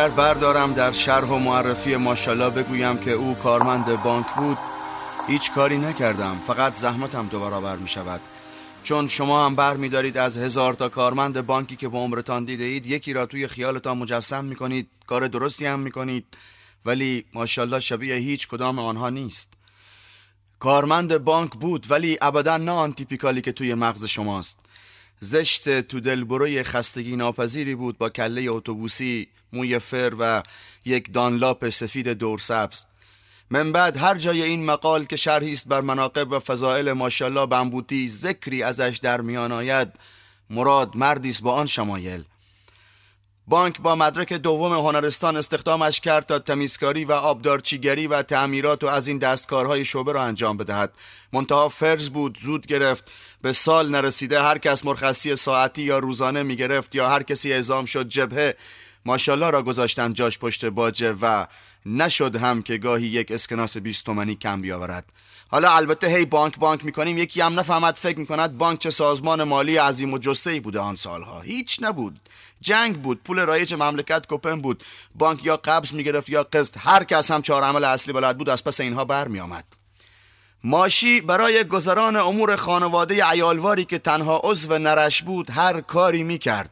اگر بردارم در شرح و معرفی ماشالله بگویم که او کارمند بانک بود هیچ کاری نکردم فقط زحمتم دو برابر می شود چون شما هم بر می دارید از هزار تا کارمند بانکی که به عمرتان دیده اید یکی را توی خیالتان مجسم می کنید کار درستی هم می کنید ولی ماشالله شبیه هیچ کدام آنها نیست. کارمند بانک بود ولی ابدا نه آن تیپیکالی که توی مغز شماست. زشت تو دلبروی خستگی ناپذیری بود با کله اتوبوسی موی فر و یک دانلاپ سفید دور سبز من بعد هر جای این مقال که شرحی است بر مناقب و فضائل ماشالله بمبوتی ذکری ازش در میان آید مراد مردی است با آن شمایل. بانک با مدرک دوم هنرستان استخدامش کرد تا تمیزکاری و آبدارچیگری و تعمیرات و از این دستکارهای شعبه را انجام بدهد. منتها فرض بود زود گرفت به سال نرسیده هر کس مرخصی ساعتی یا روزانه می گرفت یا هر کسی اعزام شد جبهه ماشالله را گذاشتن جاش پشت باجه و نشد هم که گاهی یک اسکناس 20 تومنی کم بیاورد. حالا البته هی بانک بانک می‌کنیم یکی هم نفهمد فکر می‌کند بانک چه سازمان مالی عظیم و جسه بوده آن سالها. هیچ نبود. جنگ بود پول رایج مملکت کپن بود. بانک یا قبض می‌گرفت یا قسط. هر کس هم چهار عمل اصلی بلد بود از پس اینها برمیآمد. ماشی برای گذران امور خانواده عیالواری که تنها عضو نرش بود هر کاری می‌کرد.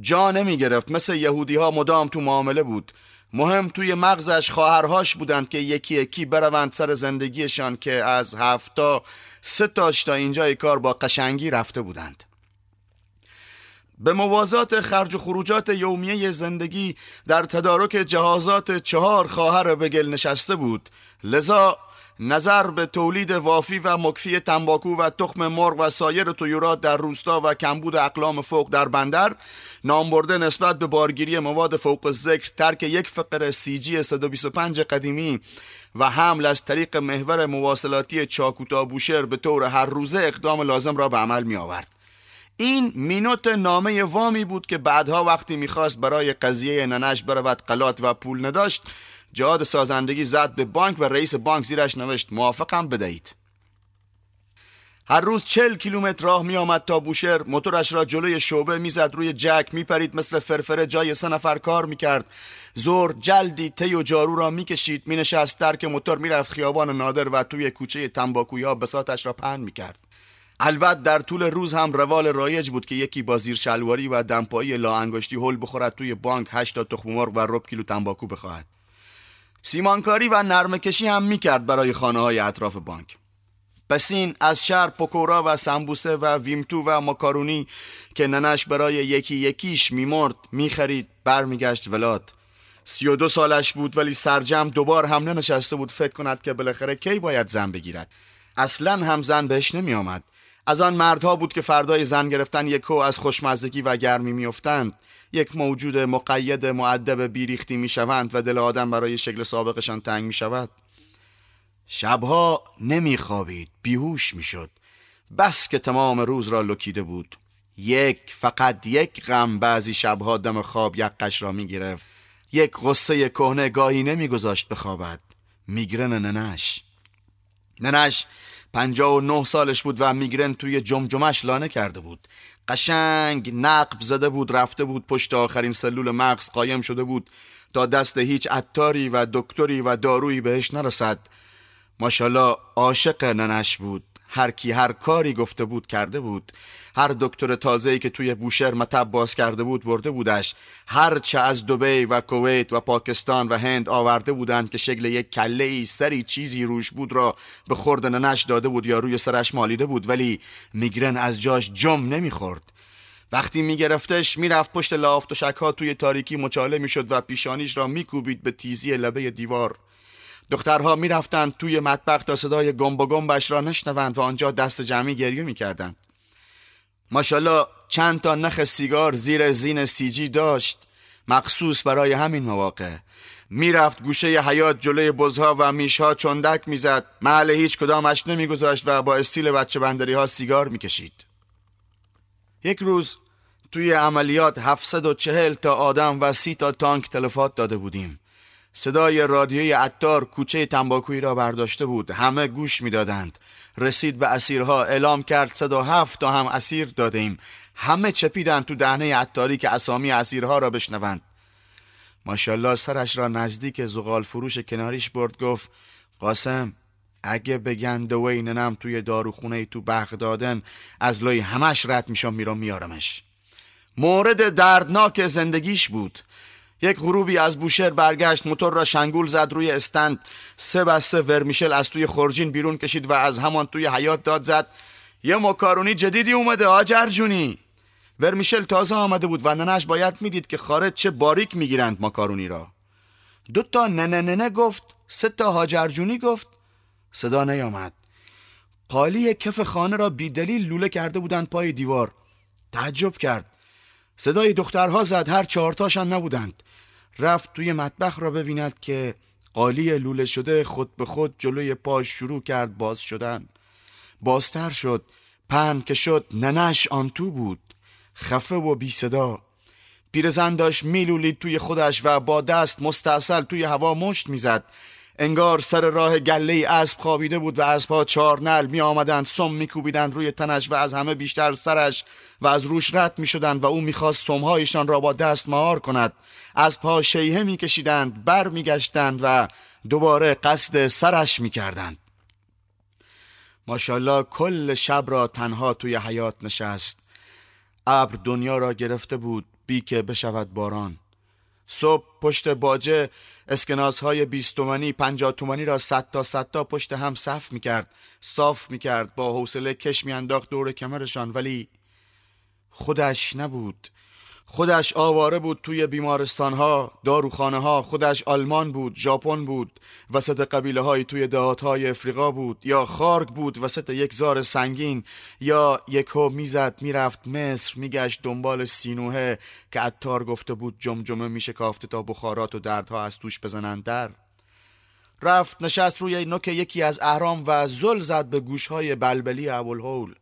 جا نمی گرفت مثل یهودی ها مدام تو معامله بود. مهم توی مغزش خواهرهاش بودند که یکی یکی بروند سر زندگیشان که از هفتا سه تاش تا اینجای کار با قشنگی رفته بودند. به موازات خرج و خروجات یومیه زندگی در تدارک جهازات چهار خواهر بگل نشسته بود. لذا نظر به تولید وافی و مکفی تنباکو و تخم مرغ و سایر تویورات در روستا و کمبود اقلام فوق در بندر نامبرده نسبت به بارگیری مواد فوق ذکر ترک یک فقر سی جی 125 قدیمی و حمل از طریق محور مواصلاتی چاکوتا بوشهر به طور هر روزه اقدام لازم را به عمل می آورد این مینوت نامه وامی بود که بعدها وقتی می‌خواست برای قضیه ننش برود قلات و پول نداشت جهاد سازندگی زد به بانک و رئیس بانک زیرش نوشت موافقم بدهید. هر روز چل کیلومتر راه می آمد تا بوشهر. موتورش را جلوی شعبه می‌زد روی جک میپرید مثل فرفره جای سه نفر کار می‌کرد. زور جلدی تی و جارو را می‌کشید. مینشست درک موتور می‌رفت خیابان نادر و توی کوچه تنباکویی ها بساتش را پهن می‌کرد. البته در طول روز هم روال رایج بود که یکی با زیر شلواری و دمپایی لا انگشتی هول بخورد توی بانک هشت تا تخم مرغ و رب کیلو تنباکو بخواهد. سیمانکاری و نرمه کشی هم می‌کرد برای خانه های اطراف بانک. پسین از شهر پکورا و سمبوسه و ویمتو و ماکارونی که ننش برای یکی یکیش میمرد می‌خرید برمیگشت ولاد. سی و دو سالش بود ولی سرجم دوبار هم ننشسته بود. فکر کند که بالاخره کی باید زن بگیرد. اصلا هم زن بهش نمی آمد از آن مردها بود که فردای زن گرفتن یک از خوشمزدگی و گرمی میافتند. یک موجود مقید معدب بیریختی می‌شوند و دل آدم برای شکل سابقشان تنگ می شود شبها نمیخوابید بیهوش می‌شد. بس که تمام روز را لکیده بود. یک فقط یک غم بعضی شبها دم خواب یقش را می‌گرفت. یک غصه کهنه گاهی نمیگذاشت بخوابد. میگرن ننش. ننش پنجاه و نه سالش بود و میگرن توی جمجمش لانه کرده بود. قشنگ نقب زده بود رفته بود پشت آخرین سلول مغز قایم شده بود تا دست هیچ عطاری و دکتری و دارویی بهش نرسد. ماشاءالله عاشق ننش بود. هر کی هر کاری گفته بود کرده بود. هر دکتر تازه‌ای که توی بوشهر مطب باز کرده بود برده بودش. هر چه از دبی و کویت و پاکستان و هند آورده بودند که شکل یک کله ای سری چیزی روش بود را به خورد ننش داده بود یا روی سرش مالیده بود. ولی میگرن از جاش جم نمی‌خورد. وقتی میگرفتش می‌رفت پشت لافت و شکها توی تاریکی مچاله می‌شد و پیشانیش را میکوبید به تیزی لبه دیوار. دخترها می‌رفتند توی مطبخ تا صدای گم و گمبش را نشنوند و آنجا دست جمعی گریه می‌کردند. ماشاءالله چند تا نخ سیگار زیر زین سیجی داشت. مخصوص برای همین مواقع. می‌رفت گوشه حیات جلوی بزها و میشها چندک می‌زد. محل هیچ کدامش نمیگذاشت و با استیل بچه بندری ها سیگار می‌کشید. یک روز توی عملیات 740 تا آدم و سی تا تانک تلفات داده بودیم. صدای رادیوی عطار کوچه تنباکویی را برداشته بود. همه گوش می‌دادند. رسید به اسیرها. اعلام کرد 107 تا هم اسیر دادیم. همه چپیدند تو دهنه عطاری که اسامی اسیرها را بشنوند. ماشالله سرش را نزدیک زغال فروش کناریش برد گفت قاسم اگه بگن دوی ننم توی داروخونه تو بغدادن از لای همش رد میشم میرم میارمش مورد دردناک زندگیش بود. یک غروبی از بوشهر برگشت موتور را شنگول زد روی استند. سه بسته ورمیشل از توی خورجین بیرون کشید و از همان توی حیات داد زد. یه مکارونی جدیدی اومده آجر جونی. ورمیشل تازه آمده بود و ننش باید می‌دید که خارج چه باریک می‌گیرند ماکارونی را. دو تا ننه ننه گفت سه تا هاجرجونی گفت. صدا نیامد. قالی کف خانه را بیدلیل لوله کرده بودند پای دیوار. تعجب کرد. صدای دخترها زد هر چهارتاشان نبودند. رفت توی مطبخ را ببیند که قالی لوله شده خود به خود جلوی پاش شروع کرد باز شدن. بازتر شد. پن که شد ننش آن تو بود. خفه و بی صدا. پیرزن داشت میلولید توی خودش و با دست مستاصل توی هوا مشت می‌زد. انگار سر راه گله اسب خوابیده بود و اسبها چهار نل می آمدند سم می کوبیدند روی تنش و از همه بیشتر سرش و از روش رد می شدند و او می‌خواست سمهایشان را با دست مهار کند. از پا شیهه می کشیدند بر می گشتند و دوباره قصد سرش می کردند ماشالله کل شب را تنها توی حیات نشست. ابر دنیا را گرفته بود بی که بشود باران. صبح پشت باجه اسکناس های 20 تومانی 50 تومانی را صد تا صد تا پشت هم صف می کرد صاف می کرد با حوصله کش می انداخت دور کمرشان ولی خودش نبود. خودش آواره بود توی بیمارستان ها داروخانه ها خودش آلمان بود ژاپن بود وسط قبیله های توی دهات های افریقا بود یا خارگ بود وسط یک زار سنگین یا یک هو می‌زد می‌رفت مصر میگشت دنبال سینوهه که عطار گفته بود جمجمه میشه کافته تا بخارات و دردها از توش بزنند در رفت نشست روی نوک یکی از اهرام و زل زد به گوشهای بلبلی ابوالهول.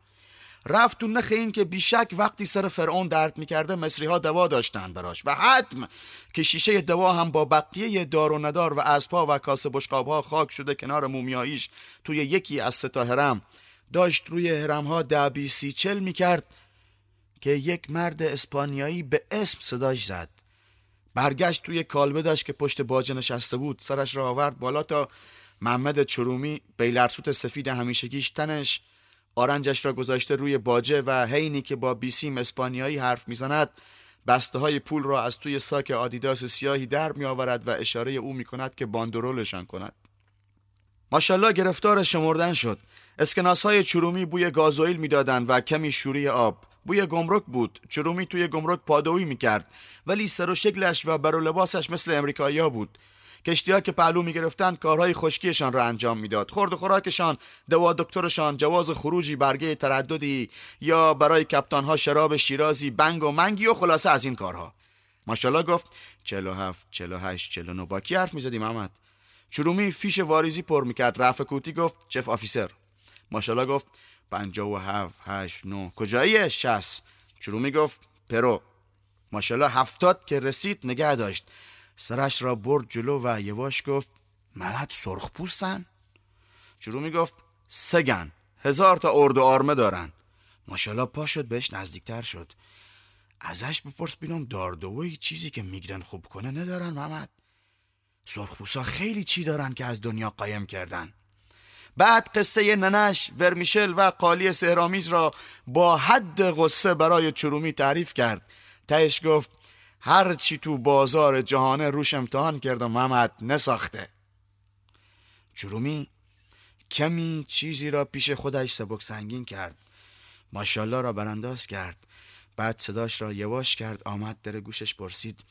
رفت تو نخ این که بیشک وقتی سر فرعون درد می‌کرده مصری ها دوا داشتن براش و حتم که شیشه دوا هم با بقیه دار و ندار و و کاسه بشقاب ها خاک شده کنار مومیاییش توی یکی از ستا هرم داشت روی هرم ها دبی سی چل می‌کرد که یک مرد اسپانیایی به اسم صداش زد. برگشت توی کالبدش که پشت باجه نشسته بود. سرش را آورد بالا تا محمد چرومی بیلرسوت سفید همیشگیش تنش آرنجش را گذاشته روی باجه و حینی که با بیسیم اسپانیایی حرف می‌زند بسته های پول را از توی ساک آدیداس سیاهی در می آورد و اشاره او می کند که باندرولشان کند. ماشالله گرفتار شمردن شد. اسکناس های چرومی بوی گازوئیل می‌دادند و کمی شوری آب. بوی گمرک بود. چرومی توی گمرک پادویی می‌کرد. ولی سر و شکلش و بر و لباسش مثل امریکایی بود. کشتی که پهلو می‌گرفتند کارهای خشکیشان را انجام می‌داد. خورد و خوراکشان دوا دکترشان جواز خروجی برگه ترددی یا برای کپتان ها شراب شیرازی بنگ و منگی و خلاصه از این کارها. ماشاءالله گفت 47 48 49 با کی حرف می‌زدی محمد چرومی فیش واریزی پر می‌کرد. رفع کوتی گفت چف آفیسر. ماشاءالله گفت 57 8 9 کجاییه 60 چرومی گفت پرو. ماشاءالله هفتاد که رسید نگه داشت. سرش را برد جلو و یواش گفت محمد سرخ پوستن؟ چرو می گفت سگن هزار تا ارد و آرمه دارن. ماشالله پا شد بهش نزدیکتر شد. ازش بپرس بینم داردوی چیزی که میگرن خوب کنه ندارن محمد. سرخپوسا خیلی چی دارن که از دنیا قایم کردن. بعد قصه ننش ورمیشل و قالی سهرامیز را با حد غصه برای چرومی تعریف کرد. تهش گفت هر چی تو بازار جهانه روش امتحان کرد و محمد نساخته. چرومی کمی چیزی را پیش خودش سبک سنگین کرد. ماشالله را برانداز کرد. بعد صداش را یواش کرد. آمد در گوشش پرسید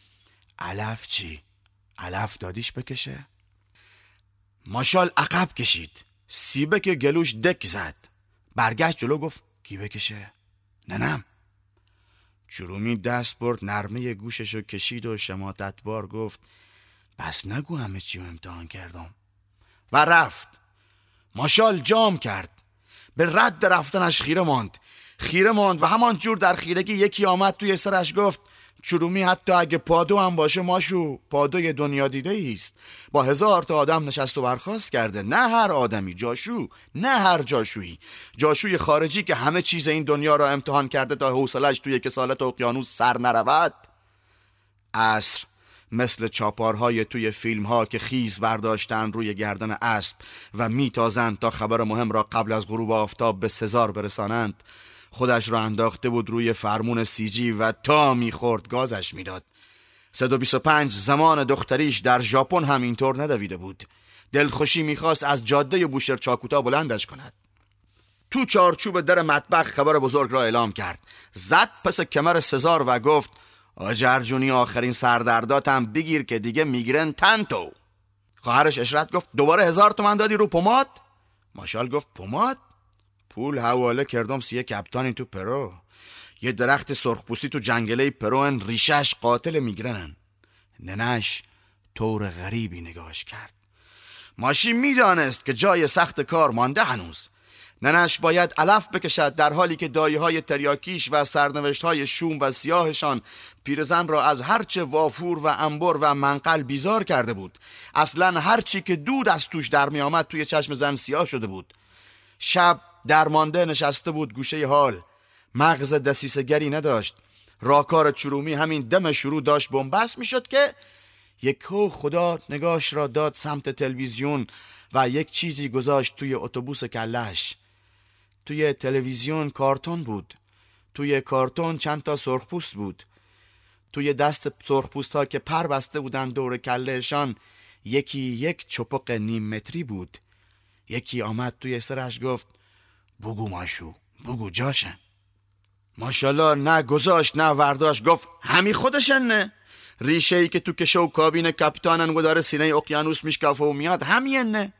علف چی؟ علف دادیش بکشه؟ ماشال عقب کشید. سیبه که گلوش دک زد. برگشت جلو گفت کی بکشه؟ ننم چرومی دست برد نرمه گوشش رو کشید و شماتت بار گفت بس نگو همه چی امتحان کردم. و رفت. ماشال جام کرد. به رد رفتنش خیره ماند. خیره ماند و همان جور در خیرگی یکی آمد توی سرش گفت چرومی حتی اگه پادو هم باشه ماشو پادوی دنیا دیده است با هزار تا آدم نشست و برخواست کرده. نه هر آدمی جاشو نه هر جاشویی. جاشوی خارجی که همه چیز این دنیا را امتحان کرده تا حوصلش توی کسالت اقیانوس سر نرود. عصر مثل چاپارهای توی فیلم ها که خیز برداشتن روی گردن اسب و میتازند تا خبر مهم را قبل از غروب آفتاب به سزار برسانند. خودش را انداخته بود روی فرمون سیجی و تا می‌خورد گازش می‌داد. 125 زمان دختریش در ژاپن هم اینطور ندویده بود. دلخوشی می‌خواست از جاده بوشر چاکوتا بلندش کند. تو چارچوب در مطبخ خبر بزرگ را اعلام کرد. زد پس کمر سزار و گفت آجرجونی آخرین سردرداتم بگیر که دیگه می‌گیرن تنتو خواهرش اشرت گفت دوباره هزار تومن دادی رو پماد؟ ماشالله گفت پماد؟ پول حواله کردم سی یه کپتانی تو پرو. یه درخت سرخپوستی تو جنگله پرو ریشش قاتل میگرنن. ننش طور غریبی نگاش کرد. ماشی می‌دانست که جای سخت کار مانده هنوز. ننش باید علف بکشد در حالی که دایه های تریاکیش و سرنوشت های شوم و سیاهشان پیرزن را از هرچه وافور و انبر و منقل بیزار کرده بود. اصلا هرچی که دود از توش در می آمد توی چشم زن سیاه شده بود. شب درمانده نشسته بود گوشه حال. مغز دسیسگری نداشت. راکار چرومی همین دم شروع داشت بنبست می‌شد که یک خدا نگاش را داد سمت تلویزیون و یک چیزی گذاشت توی اتوبوس کلش توی تلویزیون کارتون بود. توی کارتون چند تا سرخپوست بود. توی دست سرخپوست ها که پر بسته بودن دور کلهشان یکی یک چپق نیم متری بود. یکی آمد توی سرش گفت بگو ماشو بگو جاشن. ماشالله نه گذاشت نه ورداشت گفت همی خودشن نه. ریشه ای که تو کشو کابین کپتانن و داره سینه اقیانوس میشکافه و میاد همین نه.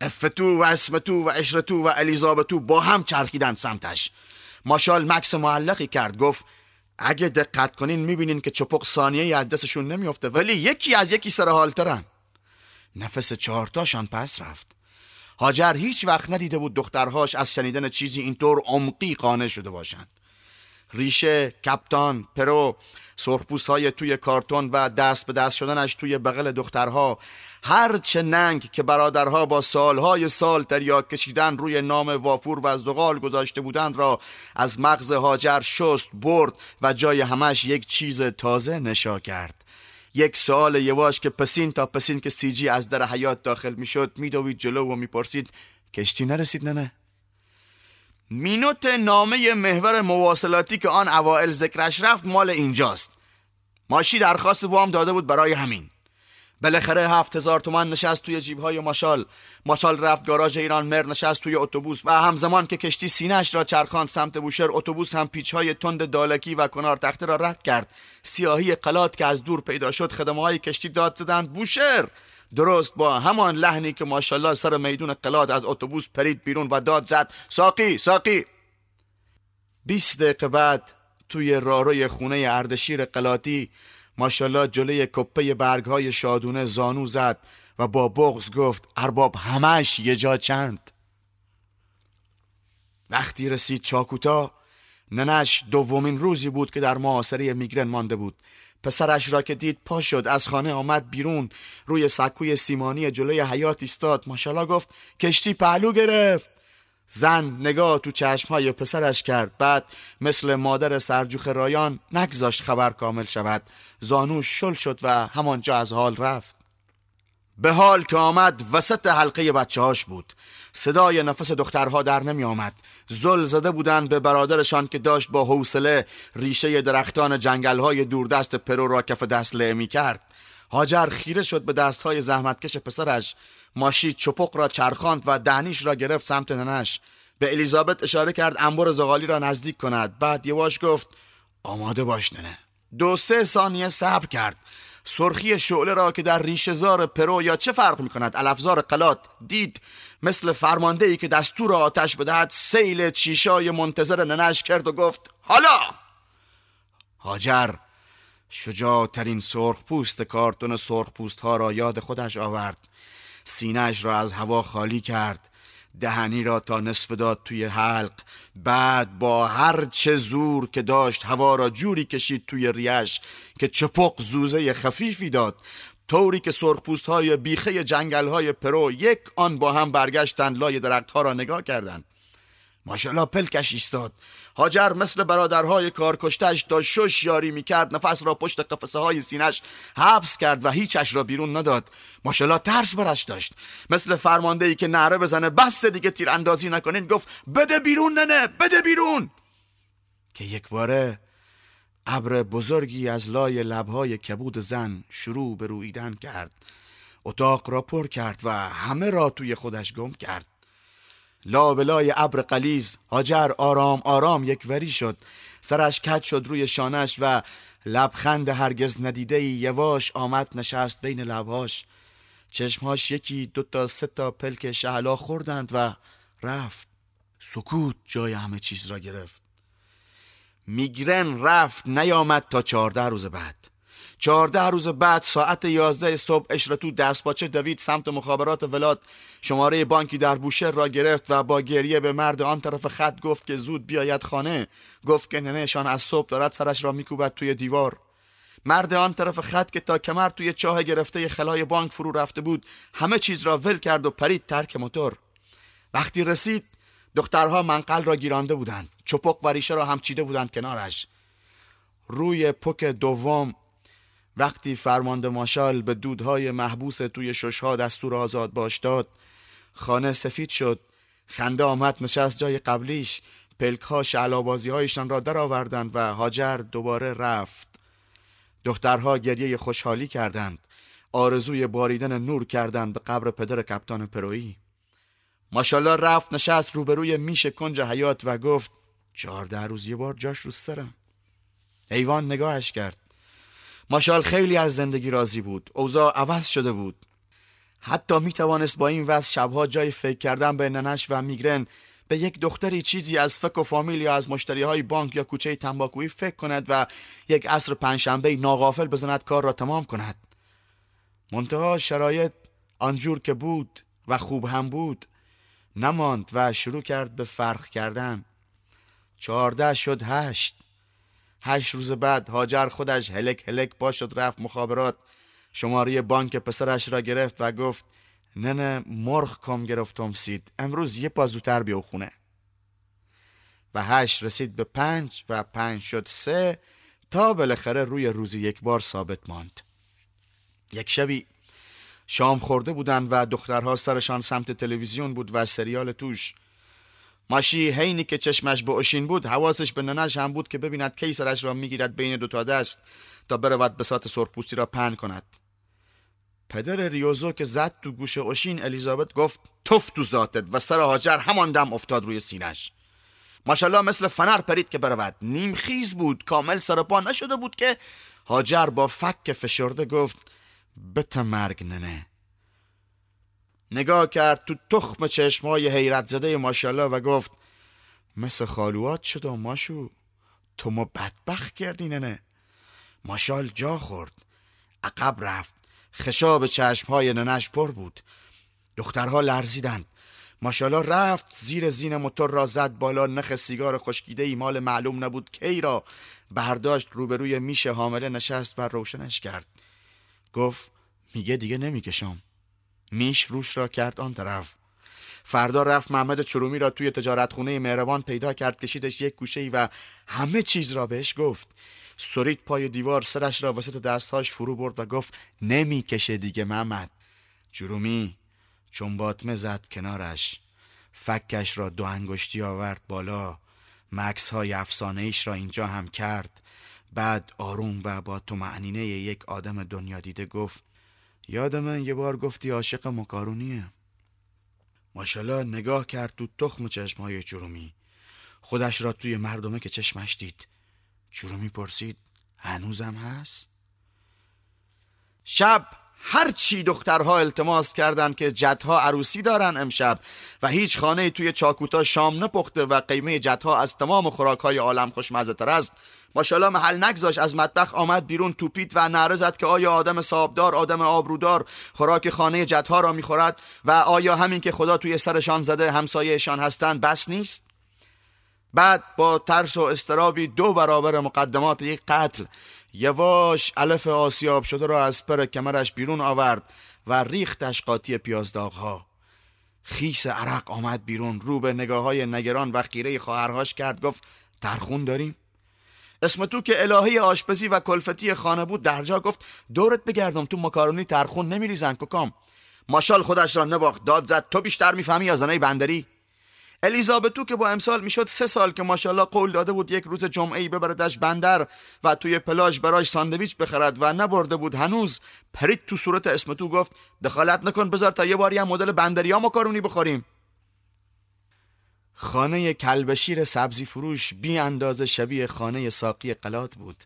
افتو و اسمتو و اشرتو و الیزابتو با هم چرخیدن سمتش. ماشال مکس معلقی کرد گفت اگه دقت کنین می‌بینین که چپق ثانیه از دستشون نمیافته ولی یکی از یکی سر حالترن. نفس چهارتاشان پس رفت. هاجر هیچ وقت ندیده بود دخترهاش از شنیدن چیزی اینطور عمقی قانع شده باشند. ریشه کپتان پرو سرخپوس های توی کارتون و دست به دست شدنش توی بغل دخترها. هر چه ننگ که برادرها با سالهای سال تریاک کشیدن روی نام وافور و زغال گذاشته بودند را از مغز هاجر شست برد و جای همش یک چیز تازه نشا کرد. یک سوال یواش که پسین تا پسین که سیجی از در حیات داخل می‌شد میدوید جلو و می‌پرسید کشتی نرسید نه نه؟ مینوت نامه محور مواصلاتی که آن اوائل ذکرش رفت مال اینجاست. ماشی درخواست وام داده بود برای همین. بالاخره هفت هزار تومن نشست توی جیبهای ماشال. ماشال رفت گاراژ ایران مر نشست توی اتوبوس و همزمان که کشتی سینهش را چرخاند سمت بوشهر اتوبوس هم پیچهای تند دالکی و کنار تخته را رد کرد. سیاهی قلات که از دور پیدا شد خدمه های کشتی داد زدند بوشهر! درست با همان لحنی که ماشالله سر میدون قلاد از اتوبوس پرید بیرون و داد زد ساقی ساقی! 20 دقیقه بعد توی راروی خونه اردشیر قلاتی ماشالله جلوی کپه برگ های شادونه زانو زد و با بغز گفت ارباب همش یه جا چند. وقتی رسید چاکوتا ننش دومین روزی بود که در معاصره میگرن مانده بود. پسرش را که دید پا شد از خانه آمد بیرون. روی سکوی سیمانی جلوی حیات ایستاد. ماشالله گفت کشتی پهلو گرفت. زن نگاه تو چشمهای پسرش کرد. بعد مثل مادر سرجوخ رایان نگذاشت خبر کامل شود. زانوش شل شد و همانجا از حال رفت. به حال که آمد وسط حلقه بچه هاش بود. صدای نفس دخترها در نمی آمد زل زده بودند به برادرشان که داشت با حوصله ریشه درختان جنگل های دوردست پرو را کف دست می کرد هاجر خیره شد به دستهای زحمتکش پسرش. ماشی چپق را چرخاند و دهنیش را گرفت سمت ننش. به الیزابت اشاره کرد انبر زغالی را نزدیک کند. بعد یواش گفت آماده باش ننه. دو سه ثانیه صبر کرد. سرخی شعله را که در بیشه‌زار پرو یا چه فرق می کند علفزار قلات دید مثل فرمانده ای که دستور آتش بدهد سیل چشای منتظر ننش کرد و گفت حالا! هاجر شجاعترین سرخ پوست کارتون سرخ پوست ها را یاد خودش آورد. سینهش را از هوا خالی کرد. دهنی را تا نصف داد توی حلق. بعد با هر چه زور که داشت هوا را جوری کشید توی ریه‌ش که چپق زوزه خفیفی داد. طوری که سرخپوست های بیخه جنگل های پرو یک آن با هم برگشتند لای درخت ها را نگاه کردند. ماشاءالله پلکش ایستاد. هاجر مثل برادرهای کارکشتش تا شش یاری می‌کرد نفس را پشت قفسه های سینش حبس کرد و هیچش را بیرون نداد. ماشاءالله ترس برش داشت. مثل فرمانده ای که نعره بزنه بس دیگه تیر اندازی نکنین. گفت بده بیرون ننه بده بیرون. که یک باره ابر بزرگی از لای لبهای کبود زن شروع به رویدن کرد. اتاق را پر کرد و همه را توی خودش گم کرد. لابلای ابر قلیز. هاجر آرام آرام. یک وری شد. سرش کج شد روی شانش و لبخند هرگز ندیده یواش آمد نشست بین لبهاش. چشمهاش یکی دو تا سه تا پلک شهلا خوردند و رفت. سکوت جای همه چیز را گرفت. میگرن رفت نیامد تا چهارده روز بعد. چهارده روز بعد ساعت یازده صبح اشرتو دستپاچه دوید سمت مخابرات ولاد. شماره بانکی در بوشهر را گرفت و با گریه به مرد آن طرف خط گفت که زود بیاید خانه. گفت که ننهشان از صبح دارد سرش را میکوبد توی دیوار. مرد آن طرف خط که تا کمر توی چاه گرفته خلای بانک فرو رفته بود همه چیز را ول کرد و پرید ترک موتور. وقتی رسید دخترها منقل را گیرانده بودند. چپق و ریشه را هم چیده بودند کنارش. روی پک دوم وقتی فرمانده ماشال به دودهای محبوس توی ششها دستور آزاد باش داد خانه سفید شد. خنده آمد نشست جای قبلیش. پلک ها شعلابازی هایشان را در آوردند و هاجر دوباره رفت. دخترها گریه خوشحالی کردند. آرزوی باریدن نور کردند به قبر پدر کپتان پرویی. ماشالله رفت نشست روبروی میش کنج حیات و گفت چهارده روز یه بار جاش رو سرم. ایوان نگاهش کرد. ماشال خیلی از زندگی راضی بود. اوضاع عوض شده بود. حتی می توانست با این وضع شبها جای فکر کردن به ننش و میگرن به یک دختری چیزی از فک و فامیل یا از مشتری های بانک یا کوچه تنباکویی فکر کند و یک عصر پنجشنبه ناغافل بزند کار را تمام کند. منتها شرایط آنجور که بود و خوب هم بود نماند و شروع کرد به فرق کردن. چهارده شد هشت. هشت روز بعد هاجر خودش هلک هلک با شد رفت مخابرات. شماره بانک پسرش را گرفت و گفت ننه مرغ کم گرفتم سید امروز یه پا زودتر بیو خونه. و هشت رسید به پنج و پنج شد سه تا بالاخره روی روزی یک بار ثابت ماند. یک شبی شام خورده بودن و دخترها سرشان سمت تلویزیون بود و سریال توش ماشی حینی که چشمش به اوشین بود حواسش به ننش هم بود که ببیند کی سرش را می‌گیرد بین دو تا دست تا برود بسات سرخپوستی را پهن کند. پدر ریوزو که زد تو گوش اوشین الیزابت گفت توف تو ذاتت و سر هاجر همان دم افتاد روی سینش ماشالله مثل فنر پرید که برود. نیم خیز بود کامل سرپا نشده بود که هاجر با فک فشرده گفت بت مرگ ننه. نگاه کرد تو تخم چشمای حیرت زده ماشالله و گفت مثل خالوات شد و ماشو تو ما بدبخت کردی ننه. ماشال جا خورد عقب رفت خشاب چشمهای ننش پر بود. دخترها لرزیدند. ماشالله رفت زیر زین موتور را زد بالا نخ سیگار خشکیده ای مال معلوم نبود کی را برداشت روبروی میشه حامله نشست و روشنش کرد. گفت میگه دیگه نمی‌کشم. میش روش را کرد آن طرف. فردا رفت محمد چرومی را توی تجارت خونه مهربان پیدا کرد کشیدش یک گوشه ای و همه چیز را بهش گفت. سرید پای دیوار سرش را وسط دستهاش فرو برد و گفت نمی‌کشه دیگه محمد. چرومی چون باطمه زد کنارش. فکش را دو انگشتی آورد بالا. مکس های افسانه ایش را اینجا هم کرد. بعد آروم و با تو معنینه یک آدم دنیا دیده گفت یاد من یه بار گفتی عاشق مکارونیه. ماشالله نگاه کرد تو تخم چشمهای جرومی خودش را توی مردمه که چشمش دید. جرومی پرسید هنوزم هست؟ شب هر چی دخترها التماس کردند که جدها عروسی دارن امشب و هیچ خانه توی چاکوتا شام نپخته و قیمه جدها از تمام خوراکهای عالم خوشمزه تر است ماشاءالله محل نگذاش از مطبخ آمد بیرون توپید و نعره زد که آیا آدم صابدار آدم آبرودار خوراک خانه جدها را می‌خورد و آیا همین که خدا توی سرشان زده همسایهشان هستند بس نیست؟ بعد با ترس و استرابی دو برابر مقدمات یک قتل یواش علف آسیاب شده را از پر کمرش بیرون آورد و ریختش قاطی پیازداغ ها خیس عرق آمد بیرون رو به نگاه های نگران و خیره خواهرهاش کرد گفت ترخون داریم؟ اسم تو که الهه آشپزی و کلفتی خانه بود درجا گفت دورت بگردم تو مکارونی ترخون نمیریزن ککام ماشال خودش را نباخت داد زد تو بیشتر می‌فهمی یا زنای بندری؟ الیزابتو که با امسال می‌شد سه سال که ماشاءالله قول داده بود یک روز جمعه ای ببردش بندر و توی پلاژ برای ساندویچ بخرد و نبرده بود هنوز پرید تو صورت اسمتو گفت دخالت نکن بذار تا یه باری هم مدل بندری ها مکارونی بخوریم. خانه کلبشیر سبزی فروش بی اندازه شبیه خانه ساقی قلات بود.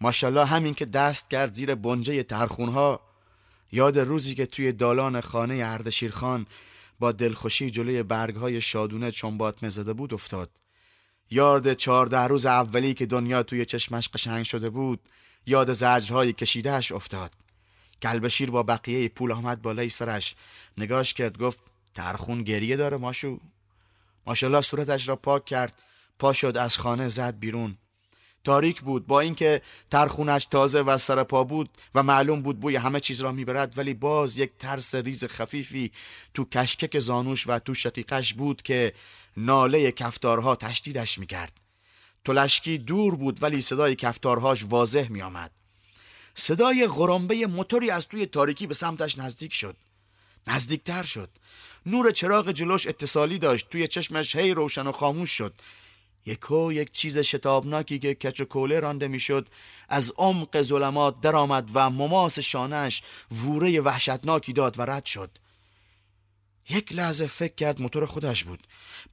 ماشاءالله همین که دست کرد زیر بنجه ترخونها یاد روزی که توی دالان خانه اردشیرخان با دلخوشی جلوی برگهای شادونه چون زده بود افتاد. یاد چهارده روز اولی که دنیا توی چشمش قشنگ شده بود یاد زجرهای کشیدهش افتاد. کلبشیر با بقیه پول آمد بالای سرش. نگاش کرد گفت ترخون گریه داره ماشو. ماشالله صورتش را پاک کرد پا شد از خانه زد بیرون. تاریک بود با اینکه ترخونش تازه و سر پا بود و معلوم بود بوی همه چیز را می‌برد ولی باز یک ترس ریز خفیفی تو کشکک زانوش و تو شقیقش بود که ناله کفتارها تشدیدش می‌کرد. تلشکی دور بود ولی صدای کفتارهاش واضح میآمد. صدای غرامبه موتوری از توی تاریکی به سمتش نزدیک شد. نزدیکتر شد. نور چراغ جلوش اتصالی داشت. توی چشمش هی روشن و خاموش شد. یکو یک چیز شتابناکی که کچ و کوله رانده می‌شد از عمق ظلمات درآمد و مماس شانش ووره وحشتناکی داد و رد شد. یک لحظه فکر کرد موتور خودش بود.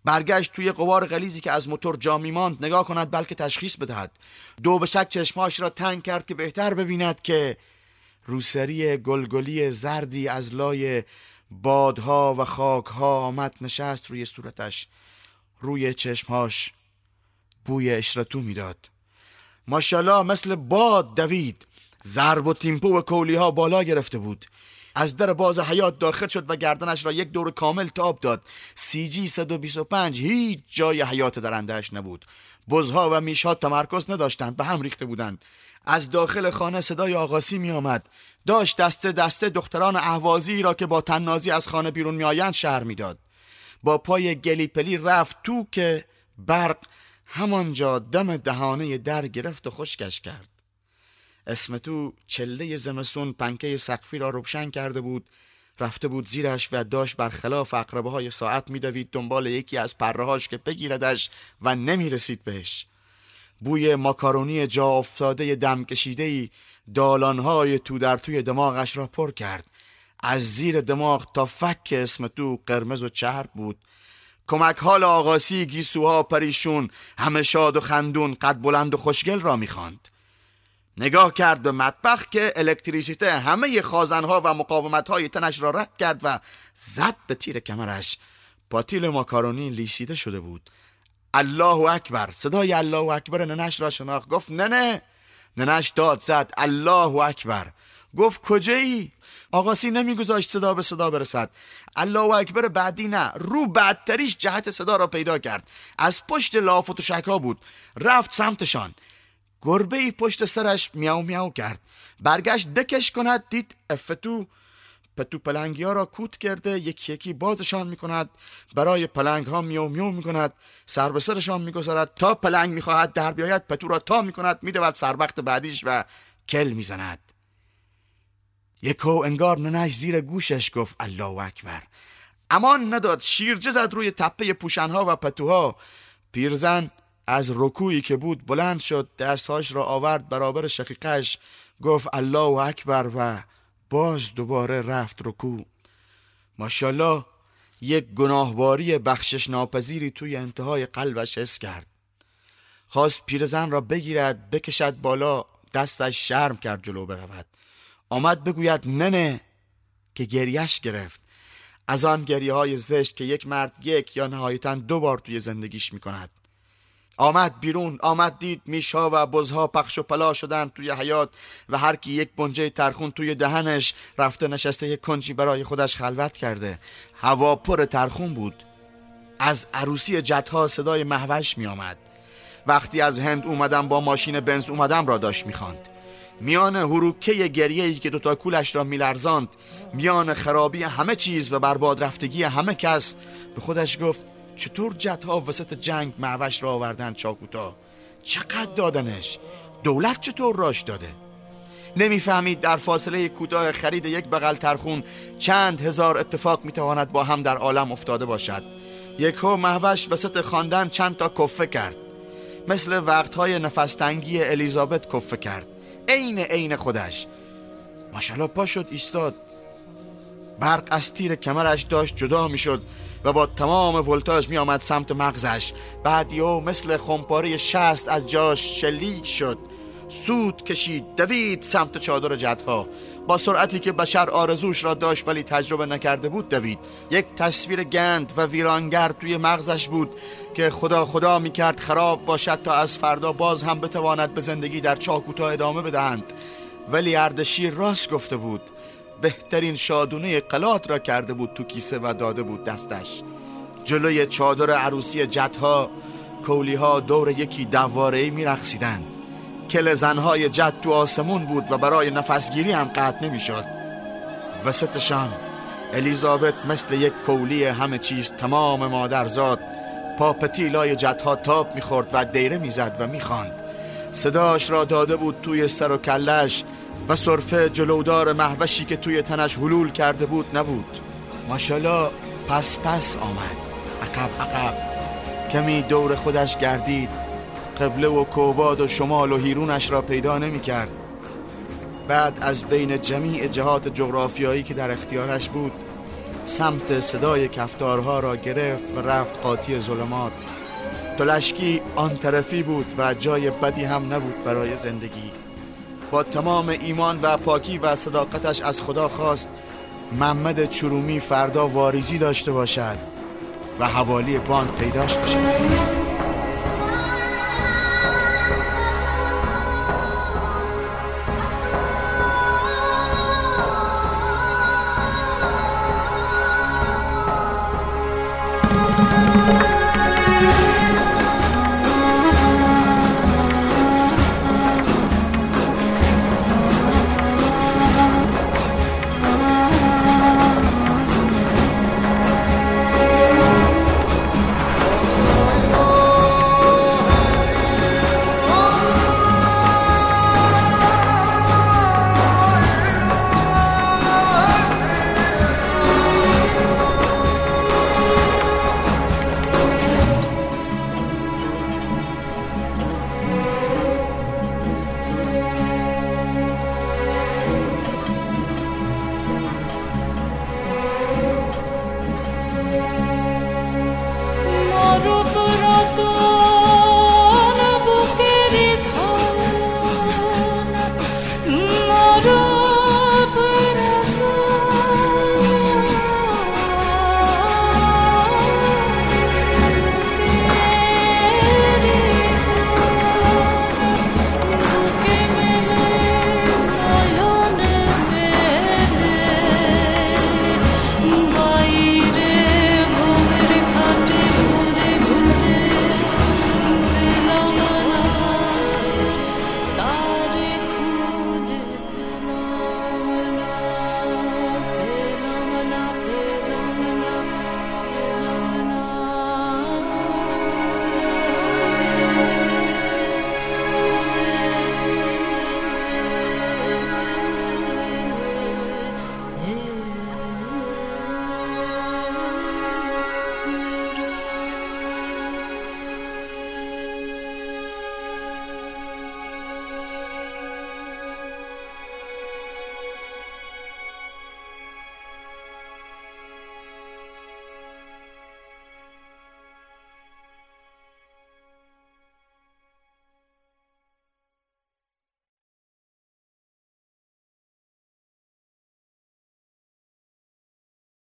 برگشت توی قوار غلیزی که از موتور جا میماند نگاه کند بلکه تشخیص بدهد. دو به شک چشماش را تنگ کرد که بهتر ببیند که روسری گلگلی زردی از لای بادها و خاکها آمد نشست روی صورتش روی چشمهاش بوی اشرتو می‌داد. ماشاءالله مثل باد دوید ضرب و تیمپو و کولی ها بالا گرفته بود. از در باز حیات داخل شد و گردنش را یک دور کامل تاب داد. سی جی 125 هیچ جای حیات درندهش نبود. بزها و میشها تمرکز نداشتند به هم ریخته بودند. از داخل خانه صدای آقاسی می آمد داشت دسته دسته دختران اهوازی را که با تنازی از خانه بیرون می آیند شهر می‌داد. با پای گلیپلی رفت تو که برق همانجا دم دهانه در گرفت و خشکش کرد. اسم تو چله زمسون پنکه سقفی را روشن کرده بود. رفته بود زیرش و داشت برخلاف اقربه های ساعت میدوید دنبال یکی از پرهاش که بگیردش و نمی رسید بهش. بوی ماکارونی جا افتاده دم کشیده دالانهای تو در توی دماغش را پر کرد. از زیر دماغ تا فک اسم تو قرمز و چرب بود. کمک حال آقاسی گیسوها پریشون همه شاد و خندون قد بلند و خوشگل را می‌خواند. نگاه کرد به مطبخ که الکتریسیته همه خازنها و مقاومتهای تنش را رد کرد و زد به تیر کمرش. پاتیل ماکارونی لیسیده شده بود. الله اکبر. صدای الله اکبر ننش را شناخت. گفت نه نه. ننش داد زد. الله اکبر. گفت کجایی؟ آقاسی نمیگذاشت صدا به صدا برسد. الله اکبر بعدی نه. رو بدتریش جهت صدا را پیدا کرد. از پشت لاف و شکا بود. رفت سمتشان. گربه ای پشت سرش میاو میاو کرد. برگشت دکش کند دید افتو پتو پلنگی ها را کوت کرده یکی یکی بازشان می‌کند. برای پلنگ ها میو میو می‌کند. سر به سرشان می‌گذارد. تا پلنگ می‌خواهد در بیاید پتو را تا می‌کند. میدود سر وقت بعدیش و کل می‌زند. یکو انگار ننش زیر گوشش گفت الله اکبر. امان نداد. شیرجه زد روی تپه پوشنها و پتوها. پیرزن از رکویی که بود بلند شد دستهاش را آورد برابر شقیقش گفت الله اکبر و باز دوباره رفت رکو ماشاءالله یک گناهباری بخشش ناپذیری توی انتهای قلبش حس کرد. خواست پیرزن را بگیرد بکشد بالا دستش شرم کرد جلو برود. آمد بگوید ننه که گریش گرفت. از آن گریه های زشت که یک مرد یک یا نهایتا دو بار توی زندگیش می کند آمد بیرون آمد دید میشها و بزها پخش و پلا شدن توی حیات و هر کی یک بنجه ترخون توی دهنش رفته نشسته یک کنجی برای خودش خلوت کرده. هوا پر ترخون بود. از عروسی جدها صدای محوش می آمد وقتی از هند اومدم با ماشین بنز اومدم را داشت می‌خواند. میان حروکه گریه ای که دوتا کولش را میلرزاند میان خرابی همه چیز و برباد رفتگی همه کس به خودش گفت چطور جدها وسط جنگ معوش را آوردن چاکوتا؟ چقدر دادنش؟ دولت چطور راش داده؟ نمی‌فهمید در فاصله کوتاه خرید یک بغل ترخون چند هزار اتفاق می‌تواند با هم در عالم افتاده باشد. یکو محوش وسط خواندن چند تا کفه کرد. مثل وقتهای نفستنگی الیزابت کفه کرد. عین عین خودش. ماشالله پا شد ایستاد. برق از تیر کمرش داشت جدا می‌شد. و با تمام ولتاژ می آمد سمت مغزش. بعد یو مثل خمپاره شست از جاش شلیک شد. سود کشید. دوید سمت چادر جدها. با سرعتی که بشر آرزوش را داشت ولی تجربه نکرده بود دوید. یک تصویر گند و ویرانگر توی مغزش بود که خدا خدا می‌کرد خراب باشد تا از فردا باز هم بتواند به زندگی در چاکوتا ادامه بدهند ولی اردشیر راست گفته بود. بهترین شادونه قلات را کرده بود تو کیسه و داده بود دستش. جلوی چادر عروسی جدها کولیها دور یکی دوارهی میرخصیدند کل زنهای جد تو آسمون بود و برای نفسگیری هم قطع نمی‌شد. وسطشان الیزابت مثل یک کولی همه چیز تمام مادرزاد پا پتیلای جدها تاب می‌خورد و دیره می‌زد و می‌خواند. صداش را داده بود توی سر و کلش و صرفه جلودار محوشی که توی تنش حلول کرده بود نبود. ماشاءالله پس پس آمد. عقب عقب. کمی دور خودش گردید. قبله و کوباد و شمال و هیرونش را پیدا نمی کرد. بعد از بین جمیع جهات جغرافیایی که در اختیارش بود سمت صدای کفتارها را گرفت و رفت قاطی ظلمات. تلشکی آن طرفی بود و جای بدی هم نبود برای زندگی. با تمام ایمان و پاکی و صداقتش از خدا خواست محمد چرومی فردا واریزی داشته باشد و حوالی باند پیداش باشد